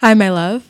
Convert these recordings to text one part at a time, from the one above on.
Hi, my love.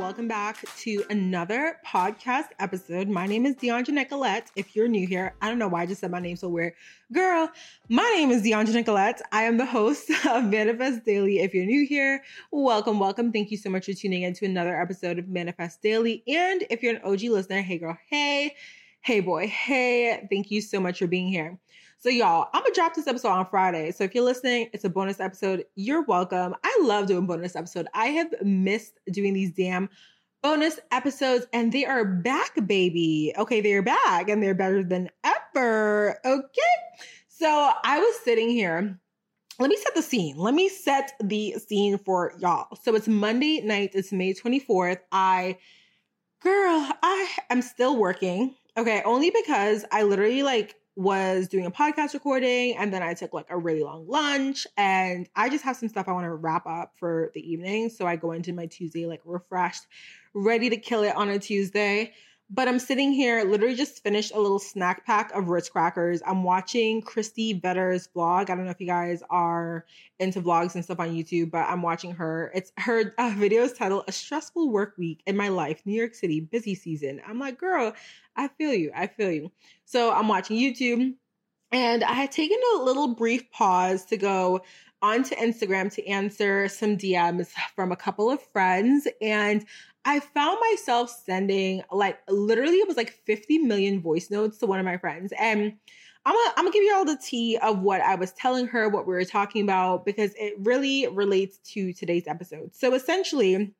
Welcome back to another podcast episode. My name is Deandra Nicolette. If you're new here, I don't know why I just said my name so weird. Girl, my name is Deandra Nicolette. I am the host of Manifest Daily. If you're new here, welcome, welcome. Thank you so much for tuning in to another episode of Manifest Daily. And if you're an OG listener, hey girl, hey, hey boy, hey, thank you so much for being here. So, y'all, I'm gonna drop this episode on Friday. So, if you're listening, it's a bonus episode. You're welcome. I love doing bonus episode. I have missed doing these damn bonus episodes, and they are back, baby. Okay, they're back, and they're better than ever. Okay. So, I was sitting here. Let me set the scene. Let me set the scene for y'all. So, it's Monday night. It's May 24th. I, girl, I am still working. Okay, only because I literally like was doing a podcast recording and then I took like a really long lunch and I just have some stuff I want to wrap up for the evening. So I go into my Tuesday like refreshed, ready to kill it on a Tuesday. But I'm sitting here, literally just finished a little snack pack of Ritz crackers. I'm watching Christy Vetter's vlog. I don't know if you guys are into vlogs and stuff on YouTube, but I'm watching her. It's her uh, video is titled "A Stressful Work Week in My Life, New York City, Busy Season." I'm like, girl, I feel you. I feel you. So I'm watching YouTube, and I had taken a little brief pause to go onto Instagram to answer some DMs from a couple of friends, and I found myself sending like literally it was like 50 million voice notes to one of my friends. And I'm gonna, I'm gonna give you all the tea of what I was telling her, what we were talking about, because it really relates to today's episode. So essentially,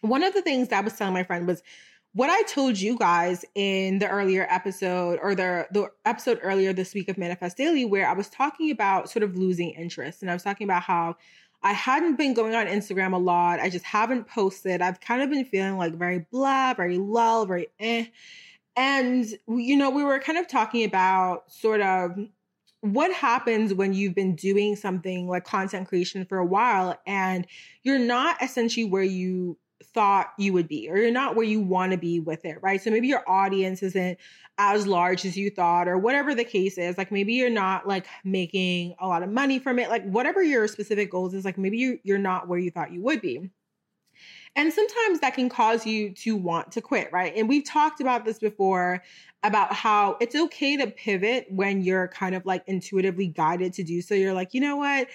one of the things that I was telling my friend was what I told you guys in the earlier episode or the the episode earlier this week of Manifest Daily, where I was talking about sort of losing interest. And I was talking about how I hadn't been going on Instagram a lot. I just haven't posted. I've kind of been feeling like very blah, very lull, very eh. And, you know, we were kind of talking about sort of what happens when you've been doing something like content creation for a while and you're not essentially where you thought you would be or you're not where you want to be with it right so maybe your audience isn't as large as you thought or whatever the case is like maybe you're not like making a lot of money from it like whatever your specific goals is like maybe you you're not where you thought you would be and sometimes that can cause you to want to quit, right? And we've talked about this before about how it's okay to pivot when you're kind of like intuitively guided to do so. You're like, you know what?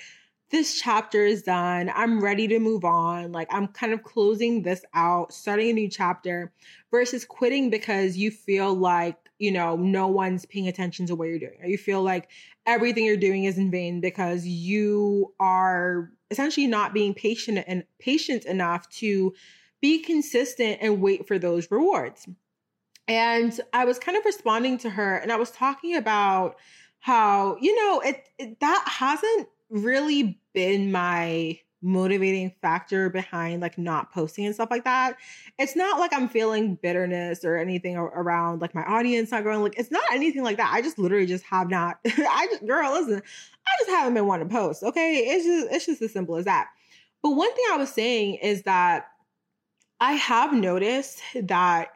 This chapter is done. I'm ready to move on. Like I'm kind of closing this out, starting a new chapter versus quitting because you feel like, you know, no one's paying attention to what you're doing. Or you feel like everything you're doing is in vain because you are essentially not being patient and patient enough to be consistent and wait for those rewards. And I was kind of responding to her and I was talking about how, you know, it, it that hasn't really been my motivating factor behind like not posting and stuff like that. It's not like I'm feeling bitterness or anything around like my audience not growing. Like it's not anything like that. I just literally just have not. I just girl, listen, I just haven't been wanting to post. Okay, it's just it's just as simple as that. But one thing I was saying is that I have noticed that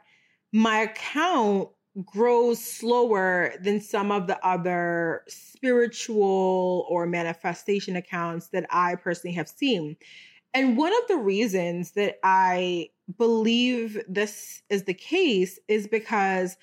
my account grows slower than some of the other spiritual or manifestation accounts that I personally have seen. And one of the reasons that I believe this is the case is because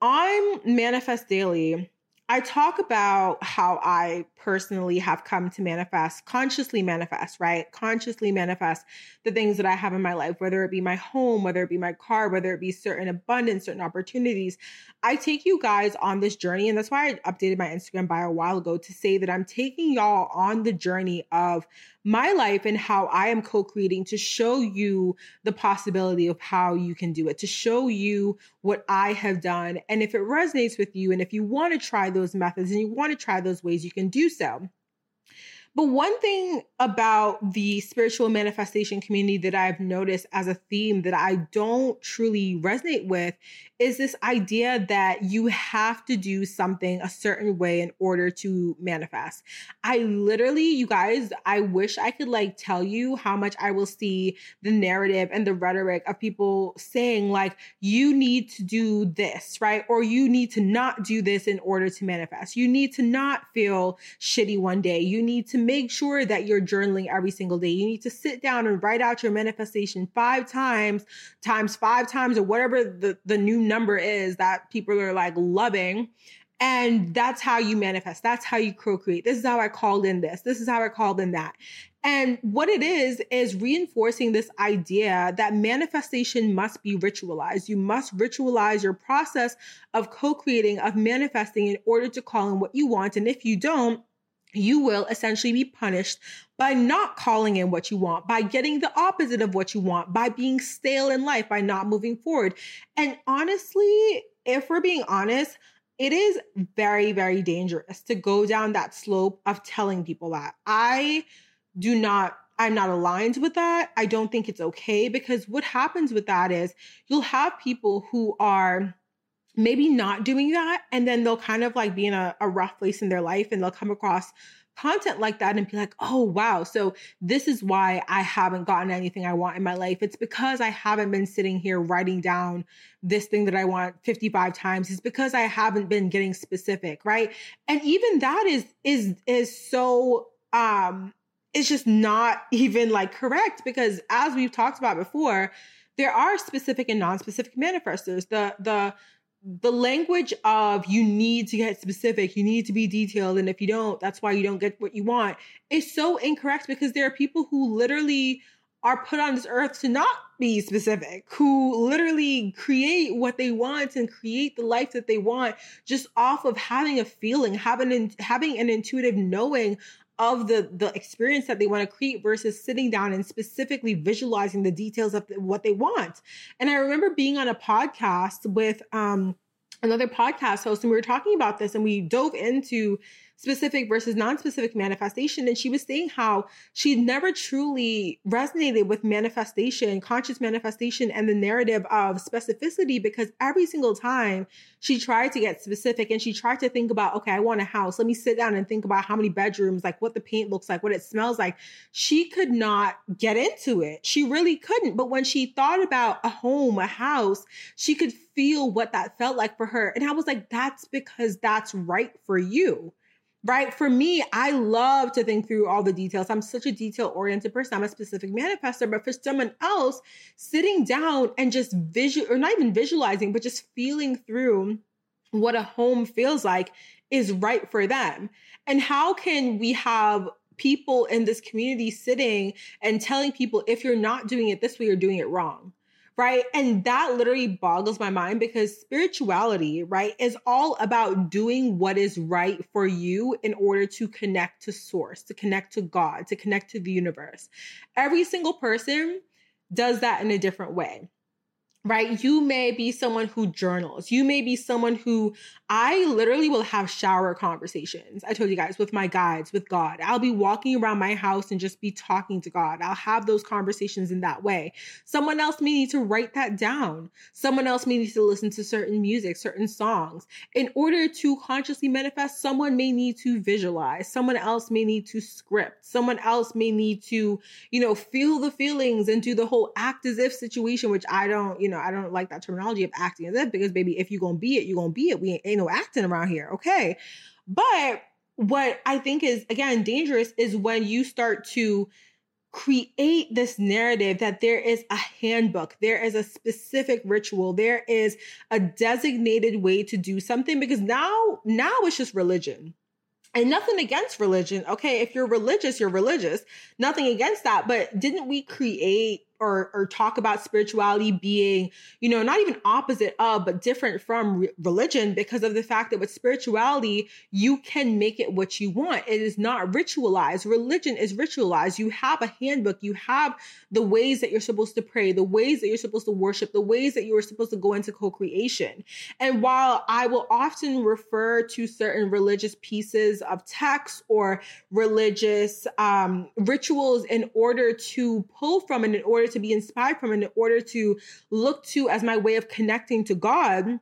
on Manifest Daily, I talk about how I personally have come to manifest, consciously manifest, right? Consciously manifest the things that I have in my life, whether it be my home, whether it be my car, whether it be certain abundance, certain opportunities. I take you guys on this journey. And that's why I updated my Instagram bio a while ago to say that I'm taking y'all on the journey of my life and how I am co creating to show you the possibility of how you can do it, to show you what I have done. And if it resonates with you, and if you want to try those methods and you want to try those ways, you can do so. But one thing about the spiritual manifestation community that I've noticed as a theme that I don't truly resonate with is this idea that you have to do something a certain way in order to manifest. I literally, you guys, I wish I could like tell you how much I will see the narrative and the rhetoric of people saying, like, you need to do this, right? Or you need to not do this in order to manifest. You need to not feel shitty one day. You need to make sure that you're journaling every single day. You need to sit down and write out your manifestation five times, times five times, or whatever the, the new number is that people are like loving. And that's how you manifest. That's how you co-create. This is how I called in this. This is how I called in that. And what it is, is reinforcing this idea that manifestation must be ritualized. You must ritualize your process of co creating, of manifesting in order to call in what you want. And if you don't, you will essentially be punished by not calling in what you want, by getting the opposite of what you want, by being stale in life, by not moving forward. And honestly, if we're being honest, it is very, very dangerous to go down that slope of telling people that. I do not I'm not aligned with that. I don't think it's okay because what happens with that is you'll have people who are maybe not doing that and then they'll kind of like be in a, a rough place in their life and they'll come across content like that and be like, oh, wow. So this is why I haven't gotten anything I want in my life. It's because I haven't been sitting here writing down this thing that I want 55 times. It's because I haven't been getting specific, right? And even that is, is, is so, um, it's just not even like correct because as we've talked about before, there are specific and non-specific manifestors. The, the, the language of you need to get specific, you need to be detailed, and if you don't, that's why you don't get what you want is so incorrect because there are people who literally are put on this earth to not be specific, who literally create what they want and create the life that they want just off of having a feeling, having having an intuitive knowing of the the experience that they want to create versus sitting down and specifically visualizing the details of what they want. And I remember being on a podcast with um another podcast host and we were talking about this and we dove into specific versus non-specific manifestation. And she was saying how she never truly resonated with manifestation conscious manifestation and the narrative of specificity because every single time she tried to get specific and she tried to think about okay i want a house. Let me sit down and think about how many bedrooms like what the paint looks like what it smells like. She could not get into it. She really couldn't. But when she thought about a home a house she could feel what that felt like for her. And i was like that's because that's right for you right? For me, I love to think through all the details. I'm such a detail oriented person. I'm a specific manifester, but for someone else, sitting down and just visual or not even visualizing, but just feeling through what a home feels like is right for them. And how can we have people in this community sitting and telling people if you're not doing it this way, you're doing it wrong? Right? And that literally boggles my mind because spirituality, right, is all about doing what is right for you in order to connect to source, to connect to God, to connect to the universe. Every single person does that in a different way right? You may be someone who journals. You may be someone who I literally will have shower conversations. I told you guys with my guides, with God. I'll be walking around my house and just be talking to God. I'll have those conversations in that way. Someone else may need to write that down. Someone else may need to listen to certain music, certain songs. In order to consciously manifest, someone may need to visualize. Someone else may need to script. Someone else may need to, you know, feel the feelings and do the whole act as if situation, which I don't, you know, know, I don't like that terminology of acting as if because baby, if you're gonna be it, you're gonna be it. We ain't, ain't no acting around here, okay? But what I think is again dangerous is when you start to create this narrative that there is a handbook, there is a specific ritual, there is a designated way to do something because now now it's just religion. And nothing against religion. Okay, if you're religious, you're religious. Nothing against that, but didn't we create or or talk about spirituality being, you know, not even opposite of, but different from re- religion because of the fact that with spirituality, you can make it what you want. It is not ritualized. Religion is ritualized. You have a handbook, you have the ways that you're supposed to pray, the ways that you're supposed to worship, the ways that you are supposed to go into co-creation. And while I will often refer to certain religious pieces of text or religious um, rituals in order to pull from and in order to be inspired from and in order to look to as my way of connecting to God.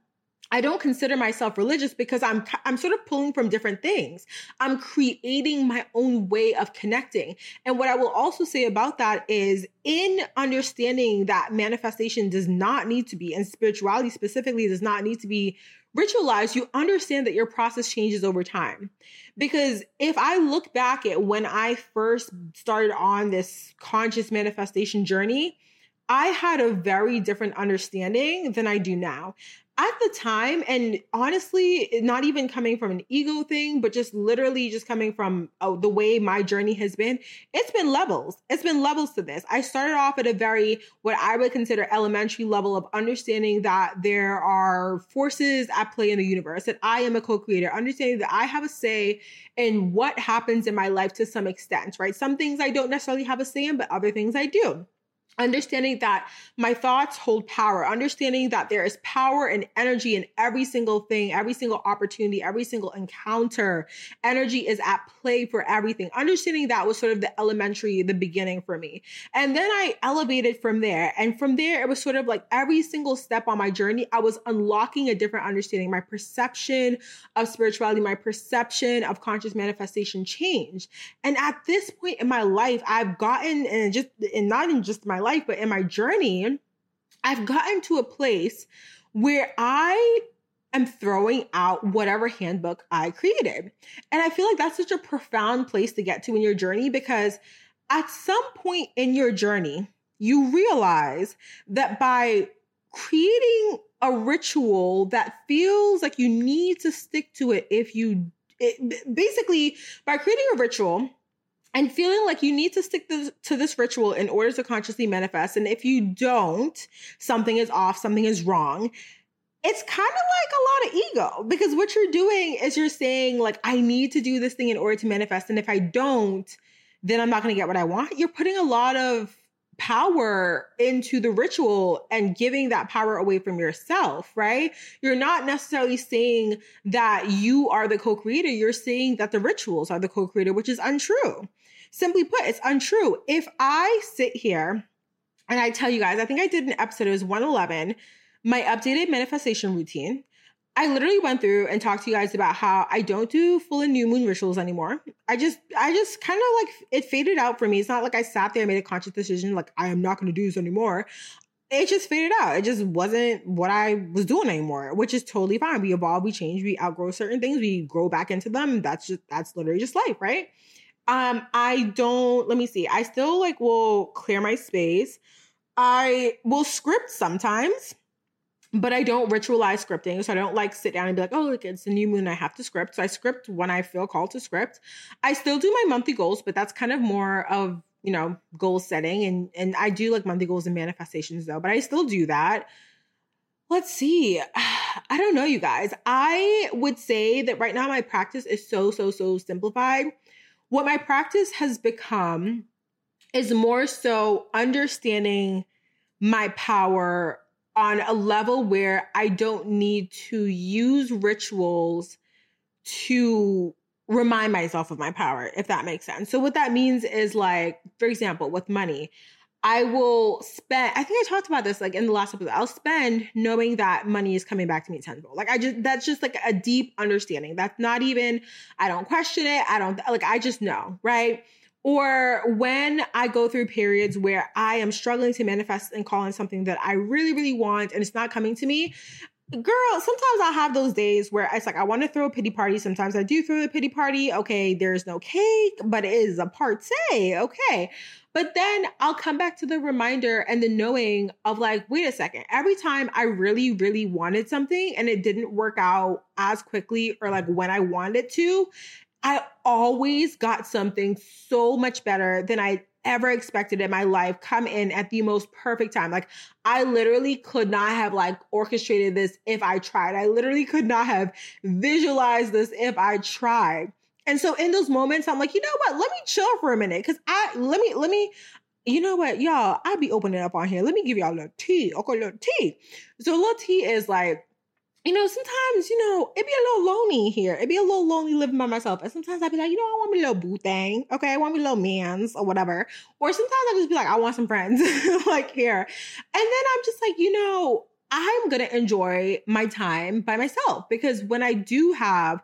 I don't consider myself religious because I'm I'm sort of pulling from different things. I'm creating my own way of connecting. And what I will also say about that is in understanding that manifestation does not need to be and spirituality specifically does not need to be ritualized, you understand that your process changes over time. Because if I look back at when I first started on this conscious manifestation journey, I had a very different understanding than I do now at the time and honestly not even coming from an ego thing but just literally just coming from uh, the way my journey has been it's been levels. It's been levels to this. I started off at a very what i would consider elementary level of understanding that there are forces at play in the universe that i am a co-creator understanding that i have a say in what happens in my life to some extent right? Some things i don't necessarily have a say in but other things i do understanding that my thoughts hold power, understanding that there is power and energy in every single thing, every single opportunity, every single encounter. Energy is at play for everything. Understanding that was sort of the elementary, the beginning for me. And then I elevated from there. And from there, it was sort of like every single step on my journey, I was unlocking a different understanding. My perception of spirituality, my perception of conscious manifestation changed. And at this point in my life, I've gotten, and just, and not in just my life, but in my journey, I've gotten to a place where I am throwing out whatever handbook I created. And I feel like that's such a profound place to get to in your journey because at some point in your journey, you realize that by creating a ritual that feels like you need to stick to it if you it, basically by creating a ritual and feeling like you need to stick to, to this ritual in order to consciously manifest. And if you don't, something is off, something is wrong. It's kind of like a lot of ego because what you're doing is you're saying, like, I need to do this thing in order to manifest. And if I don't, then I'm not going to get what I want. You're putting a lot of power into the ritual and giving that power away from yourself, right? You're not necessarily saying that you are the co creator. You're saying that the rituals are the co creator, which is untrue. Simply put, it's untrue. If I sit here and I tell you guys, I think I did an episode, it was 111, my updated manifestation routine. I literally went through and talked to you guys about how I don't do full and new moon rituals anymore. I just, I just kind of like it faded out for me. It's not like I sat there and made a conscious decision, like I am not going to do this anymore. It just faded out. It just wasn't what I was doing anymore, which is totally fine. We evolve, we change, we outgrow certain things, we grow back into them. That's just, that's literally just life, right? Um, I don't, let me see. I still like will clear my space. I will script sometimes, but I don't ritualize scripting. So I don't like sit down and be like, oh, look, it's a new moon. I have to script. So I script when I feel called to script. I still do my monthly goals, but that's kind of more of, you know, goal setting. And, and I do like monthly goals and manifestations though, but I still do that. Let's see. I don't know, you guys. I would say that right now my practice is so, so, so simplified what my practice has become is more so understanding my power on a level where I don't need to use rituals to remind myself of my power, if that makes sense. So, what that means is like, for example, with money, I will spend, I think I talked about this like in the last episode. I'll spend knowing that money is coming back to me tenfold. Like I just, that's just like a deep understanding. That's not even, I don't question it. I don't, like, I just know, right? Or when I go through periods where I am struggling to manifest and call in something that I really, really want and it's not coming to me, girl, sometimes I have those days where it's like I want to throw a pity party. Sometimes I do throw a pity party. Okay, there's no cake, but it is a party. Okay. But then I'll come back to the reminder and the knowing of like, wait a second, every time I really, really wanted something and it didn't work out as quickly or like when I wanted to, I always got something so much better than I ever expected in my life come in at the most perfect time. Like I literally could not have like orchestrated this if I tried. I literally could not have visualized this if I tried. And so in those moments, I'm like, you know what? Let me chill for a minute. Cause I let me, let me, you know what, y'all, I be opening up on here. Let me give y'all a little tea. Okay, a little tea. So a little tea is like you know, sometimes, you know, it'd be a little lonely here. It'd be a little lonely living by myself. And sometimes I'd be like, you know, I want me a little boo thing. Okay. I want me a little mans or whatever. Or sometimes I just be like, I want some friends like here. And then I'm just like, you know, I'm going to enjoy my time by myself because when I do have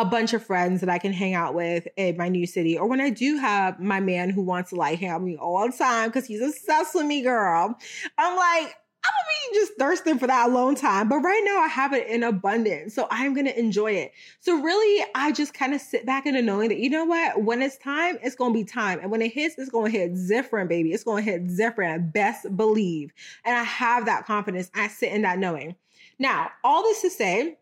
a bunch of friends that I can hang out with in my new city, or when I do have my man who wants to like hang out with me all the time because he's obsessed with me, girl, I'm like, I'm gonna be just thirsting for that alone time. But right now I have it in abundance. So I'm gonna enjoy it. So really, I just kind of sit back into knowing that, you know what, when it's time, it's gonna be time. And when it hits, it's gonna hit different, baby. It's gonna hit different. Best believe. And I have that confidence. I sit in that knowing. Now, all this to say,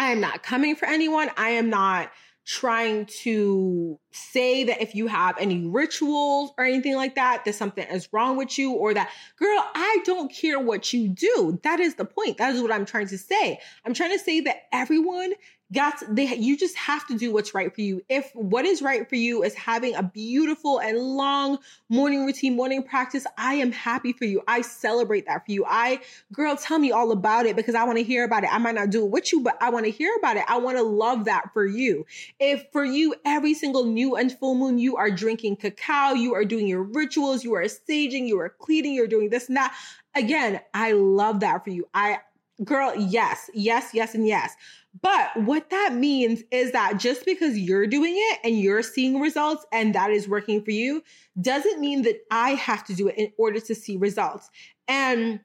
I am not coming for anyone. I am not trying to say that if you have any rituals or anything like that, that something is wrong with you or that, girl, I don't care what you do. That is the point. That is what I'm trying to say. I'm trying to say that everyone got they you just have to do what's right for you. If what is right for you is having a beautiful and long morning routine morning practice i am happy for you. I celebrate that for you. I girl tell me all about it because i want to hear about it. I might not do it with you but i want to hear about it. I want to love that for you. If for you every single new and full moon you are drinking cacao you are doing your rituals you are staging you are cleaning you're doing this and that. Again i love that for you. I girl yes yes yes and yes but what that means is that just because you're doing it and you're seeing results and that is working for you doesn't mean that I have to do it in order to see results. And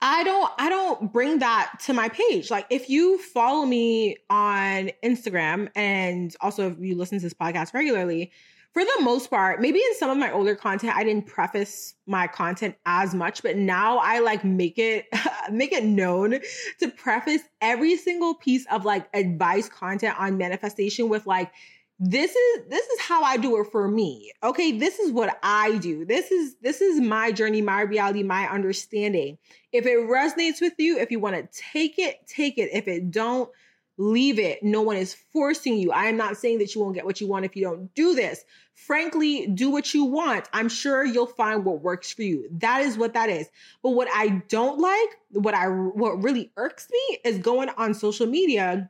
I don't I don't bring that to my page. Like if you follow me on Instagram and also if you listen to this podcast regularly, for the most part, maybe in some of my older content, I didn't preface my content as much, but now I like make it make it known to preface every single piece of like advice content on manifestation with like this is this is how I do it for me. Okay, this is what I do. This is this is my journey, my reality, my understanding. If it resonates with you, if you want to take it, take it. If it don't, leave it. No one is forcing you. I am not saying that you won't get what you want if you don't do this. Frankly, do what you want. I'm sure you'll find what works for you. That is what that is. But what I don't like, what I what really irks me is going on social media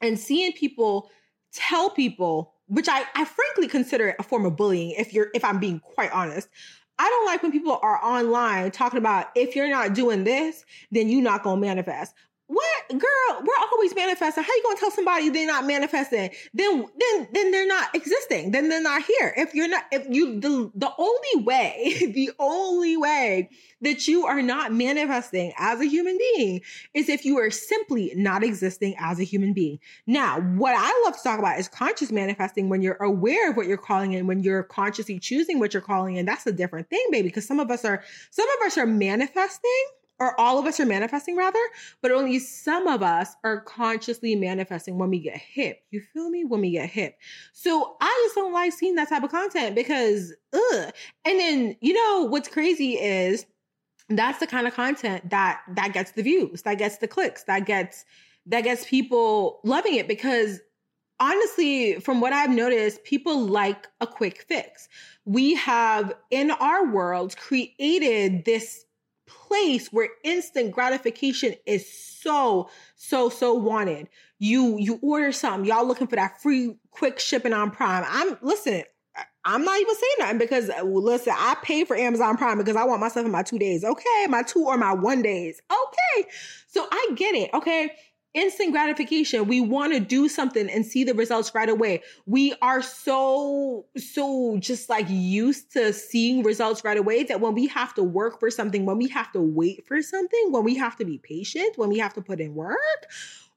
and seeing people tell people, which I, I frankly consider it a form of bullying if you're if I'm being quite honest. I don't like when people are online talking about if you're not doing this, then you're not gonna manifest. What girl? We're always manifesting. How you gonna tell somebody they're not manifesting? Then, then, then they're not existing. Then they're not here. If you're not, if you the the only way, the only way that you are not manifesting as a human being is if you are simply not existing as a human being. Now, what I love to talk about is conscious manifesting. When you're aware of what you're calling in, when you're consciously choosing what you're calling in, that's a different thing, baby. Because some of us are, some of us are manifesting or all of us are manifesting rather, but only some of us are consciously manifesting when we get hip. You feel me? When we get hip. So I just don't like seeing that type of content because, ugh. And then, you know, what's crazy is that's the kind of content that that gets the views, that gets the clicks, that gets that gets people loving it because honestly, from what I've noticed, people like a quick fix. We have in our world created this place where instant gratification is so so so wanted. You you order something y'all looking for that free quick shipping on prime. I'm listen i'm not even saying nothing because uh, listen i pay for amazon prime because i want myself in my two days. Okay my two or my one days. Okay. So i get it. Okay instant gratification. We want to do something and see the results right away. We are so, so just like used to seeing results right away that when we have to work for something, when we have to wait for something, when we have to be patient, when we have to put in work,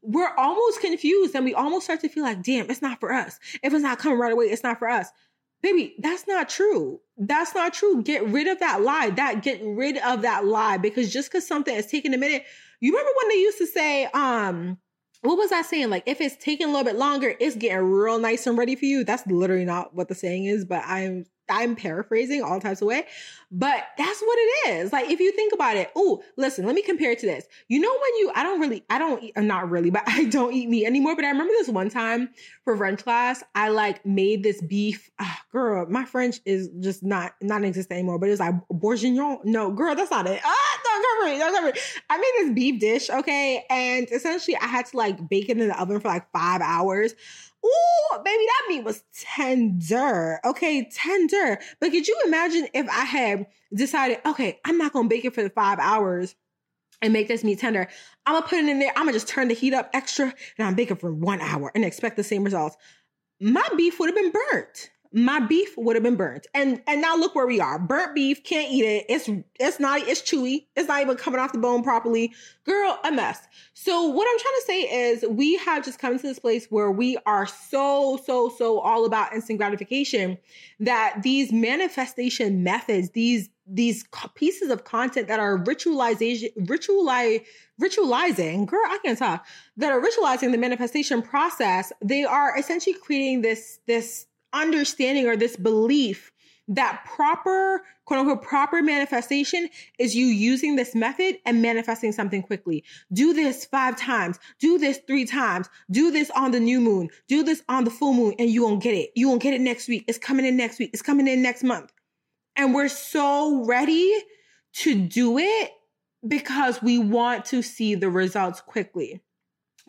we're almost confused and we almost start to feel like, damn, it's not for us. If it's not coming right away, it's not for us. Baby, that's not true. That's not true. Get rid of that lie. That get rid of that lie because just because something is taking a minute, you remember when they used to say, um, what was I saying? Like, if it's taking a little bit longer, it's getting real nice and ready for you. That's literally not what the saying is, but I'm I'm paraphrasing all types of way, but that's what it is. Like if you think about it, oh, listen, let me compare it to this. You know when you I don't really I don't eat, not really, but I don't eat meat anymore, but I remember this one time for French class, I like made this beef. Oh, girl, my French is just not not existent anymore, but it's like bourguignon. No, girl, that's not it. Ah, don't cover it. Don't cover it. I made this beef dish, okay? And essentially I had to like bake it in the oven for like 5 hours. Ooh, baby, that meat was tender. Okay, tender. But could you imagine if I had decided, okay, I'm not gonna bake it for the five hours and make this meat tender. I'm gonna put it in there. I'm gonna just turn the heat up extra and I'm baking for one hour and expect the same results. My beef would have been burnt my beef would have been burnt. And and now look where we are. Burnt beef, can't eat it. It's it's not it's chewy. It's not even coming off the bone properly. Girl, a mess. So what I'm trying to say is we have just come to this place where we are so so so all about instant gratification that these manifestation methods, these these pieces of content that are ritualization ritualize ritualizing girl i can't talk that are ritualizing the manifestation process they are essentially creating this this understanding or this belief that proper quote unquote proper manifestation is you using this method and manifesting something quickly. Do this five times, do this three times, do this on the new moon, do this on the full moon, and you won't get it. You won't get it next week. It's coming in next week. It's coming in next month. And we're so ready to do it because we want to see the results quickly.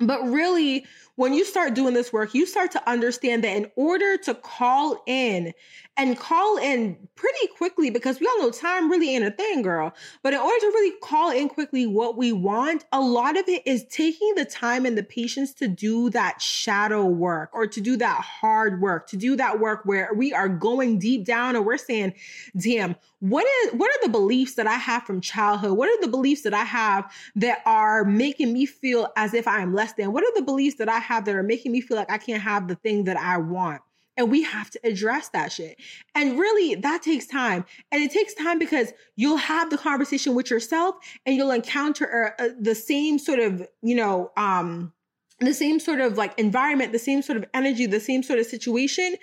But really, when you start doing this work, you start to understand that in order to call in and call in pretty quickly, because we all know time really ain't a thing, girl. But in order to really call in quickly what we want, a lot of it is taking the time and the patience to do that shadow work or to do that hard work, to do that work where we are going deep down and we're saying, damn, what is what are the beliefs that I have from childhood? What are the beliefs that I have that are making me feel as if I am less than? What are the beliefs that I have that are making me feel like I can't have the thing that I want? And we have to address that shit. And really, that takes time. And it takes time because you'll have the conversation with yourself and you'll encounter uh, uh, the same sort of, you know, um, the same sort of like environment, the same sort of energy, the same sort of situation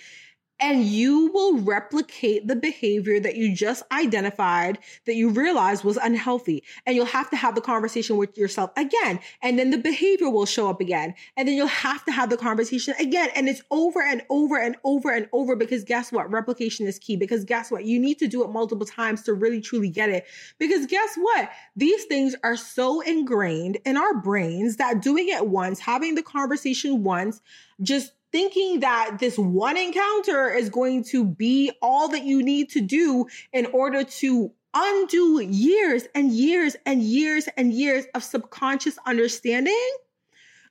and you will replicate the behavior that you just identified that you realized was unhealthy. And you'll have to have the conversation with yourself again. And then the behavior will show up again. And then you'll have to have the conversation again. And it's over and over and over and over because guess what? Replication is key. Because guess what? You need to do it multiple times to really truly get it. Because guess what? These things are so ingrained in our brains that doing it once, having the conversation once, just thinking that this one encounter is going to be all that you need to do in order to undo years and years and years and years of subconscious understanding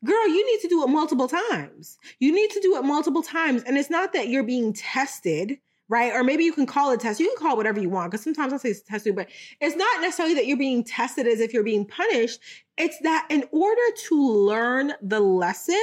girl, you need to do it multiple times. You need to do it multiple times. And it's not that you're being tested, right? Or maybe you can call it test. You can call it whatever you want, because sometimes I say it's tested, but it's not necessarily that you're being tested as if you're being punished. It's that in order to learn the lesson,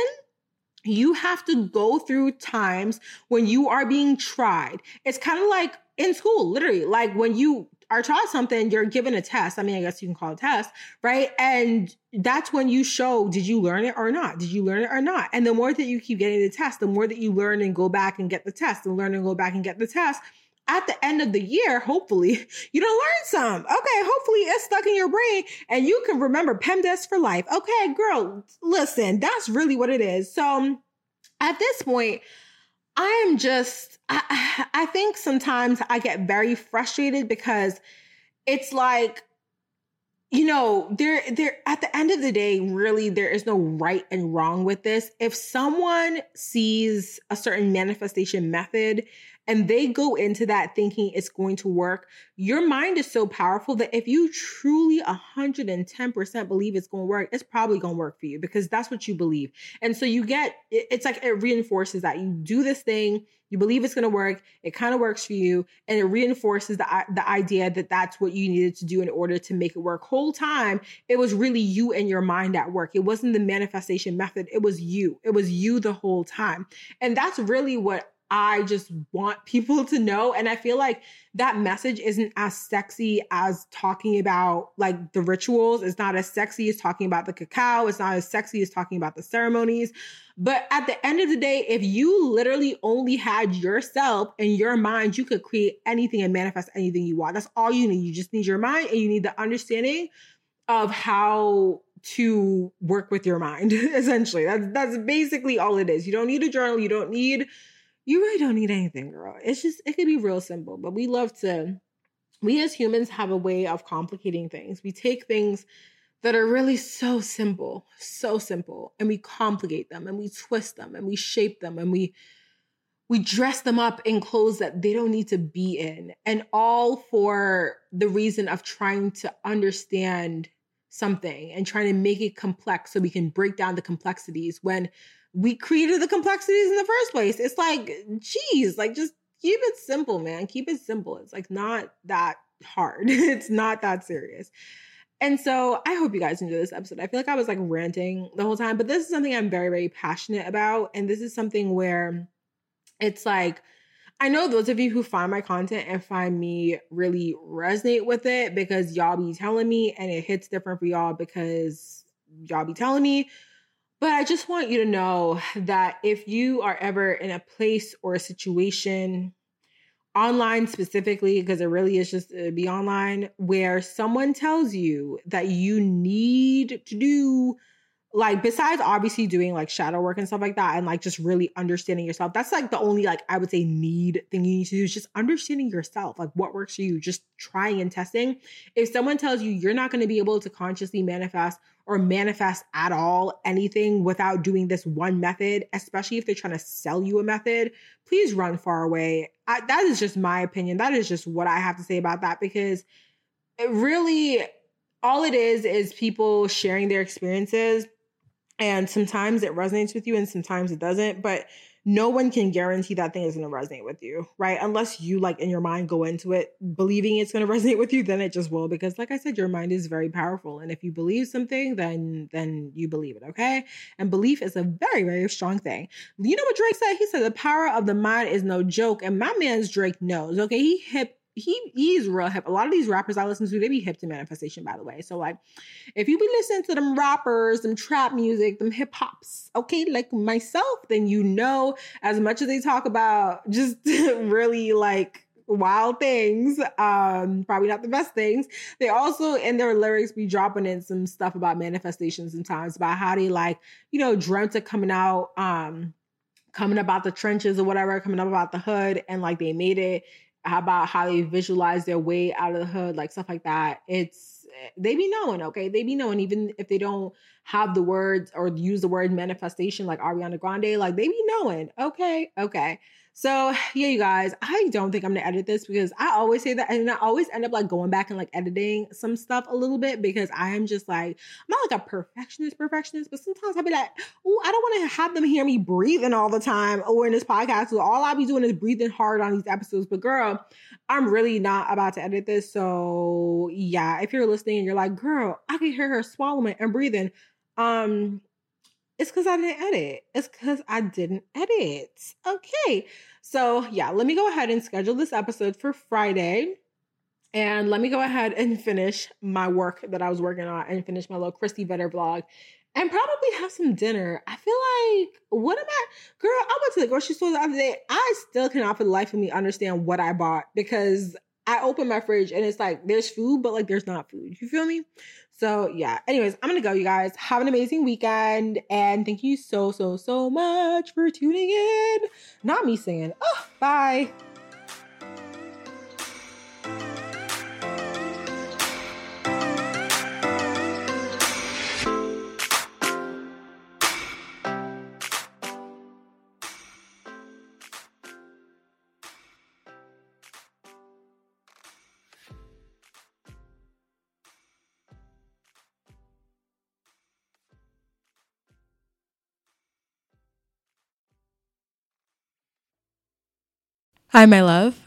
you have to go through times when you are being tried. It's kind of like in school, literally, like when you are taught something, you're given a test. I mean, I guess you can call it a test, right? And that's when you show, did you learn it or not? Did you learn it or not? And the more that you keep getting the test, the more that you learn and go back and get the test and learn and go back and get the test, at the end of the year, hopefully, you don't learn some. Okay, hopefully it's stuck in your brain and you can remember PEMDAS for life. Okay, girl, listen, that's really what it is. So um, at this point, I am just, I, I think sometimes I get very frustrated because it's like you know, there there at the end of the day, really there is no right and wrong with this. If someone sees a certain manifestation method and they go into that thinking it's going to work, your mind is so powerful that if you truly 110% believe it's going to work, it's probably going to work for you because that's what you believe. And so you get it's like it reinforces that you do this thing, you believe it's going to work, it kind of works for you, and it reinforces the the idea that that's what you needed to do in order to make it work. Whole time, it was really you and your mind at work. It wasn't the manifestation method, it was you. It was you the whole time. And that's really what I just want people to know. And I feel like that message isn't as sexy as talking about like the rituals. It's not as sexy as talking about the cacao. It's not as sexy as talking about the ceremonies. But at the end of the day, if you literally only had yourself and your mind, you could create anything and manifest anything you want. That's all you need. You just need your mind and you need the understanding of how to work with your mind essentially that's that's basically all it is you don't need a journal you don't need you really don't need anything, girl. It's just, it could be real simple, but we love to, we as humans have a way of complicating things. We take things that are really so simple, so simple, and we complicate them and we twist them and we shape them and we, we dress them up in clothes that they don't need to be in and all for the reason of trying to understand something and trying to make it complex so we can break down the complexities when we created the complexities in the first place. It's like, geez, like just keep it simple, man. Keep it simple. It's like not that hard. it's not that serious. And so I hope you guys enjoy this episode. I feel like I was like ranting the whole time, but this is something I'm very, very passionate about. And this is something where it's like, I know those of you who find my content and find me really resonate with it because y'all be telling me and it hits different for y'all because y'all be telling me but I just want you to know that if you are ever in a place or a situation, online specifically, because it really is just uh, be online, where someone tells you that you need to do like besides obviously doing like shadow work and stuff like that and like just really understanding yourself that's like the only like i would say need thing you need to do is just understanding yourself like what works for you just trying and testing. If someone tells you you're not going to be able to consciously manifest or manifest at all anything without doing this one method especially if they're trying to sell you a method please run far away I, that is just my opinion that is just what i have to say about that because it really all it is is people sharing their experiences and sometimes it resonates with you and sometimes it doesn't. But no one can guarantee that thing is going to resonate with you, right? Unless you like in your mind go into it believing it's going to resonate with you, then it just will because like I said your mind is very powerful and if you believe something then then you believe it, okay? And belief is a very very strong thing. You know what Drake said? He said the power of the mind is no joke and my man's Drake knows, okay? He hip he he's real hip. A lot of these rappers I listen to, they be hip to manifestation, by the way. So like, if you be listening to them rappers, them trap music, them hip hops, okay, like myself, then you know as much as they talk about just really like wild things, um, probably not the best things. They also in their lyrics be dropping in some stuff about manifestations sometimes about how they like, you know, dreamt of coming out, um, coming about the trenches or whatever, coming up about the hood, and like they made it about how they visualize their way out of the hood, like stuff like that. It's eh, they be knowing, okay? They be knowing, even if they don't have the words or use the word manifestation like Ariana Grande, like they be knowing, okay, okay. So yeah, you guys, I don't think I'm gonna edit this because I always say that, and I always end up like going back and like editing some stuff a little bit because I am just like I'm not like a perfectionist, perfectionist, but sometimes I'll be like, oh, I don't want to have them hear me breathing all the time or in this podcast. So all I'll be doing is breathing hard on these episodes. But girl, I'm really not about to edit this. So yeah, if you're listening and you're like, girl, I can hear her swallowing and breathing. Um, it's because I didn't edit. It's because I didn't edit. Okay. So, yeah, let me go ahead and schedule this episode for Friday. And let me go ahead and finish my work that I was working on and finish my little Christy Vetter vlog and probably have some dinner. I feel like, what am I? Girl, I went to the grocery store the other day. I still cannot for the life of me understand what I bought because I open my fridge and it's like there's food, but like there's not food. You feel me? So yeah. Anyways, I'm gonna go, you guys. Have an amazing weekend, and thank you so so so much for tuning in. Not me singing. Oh, bye. Hi, my love.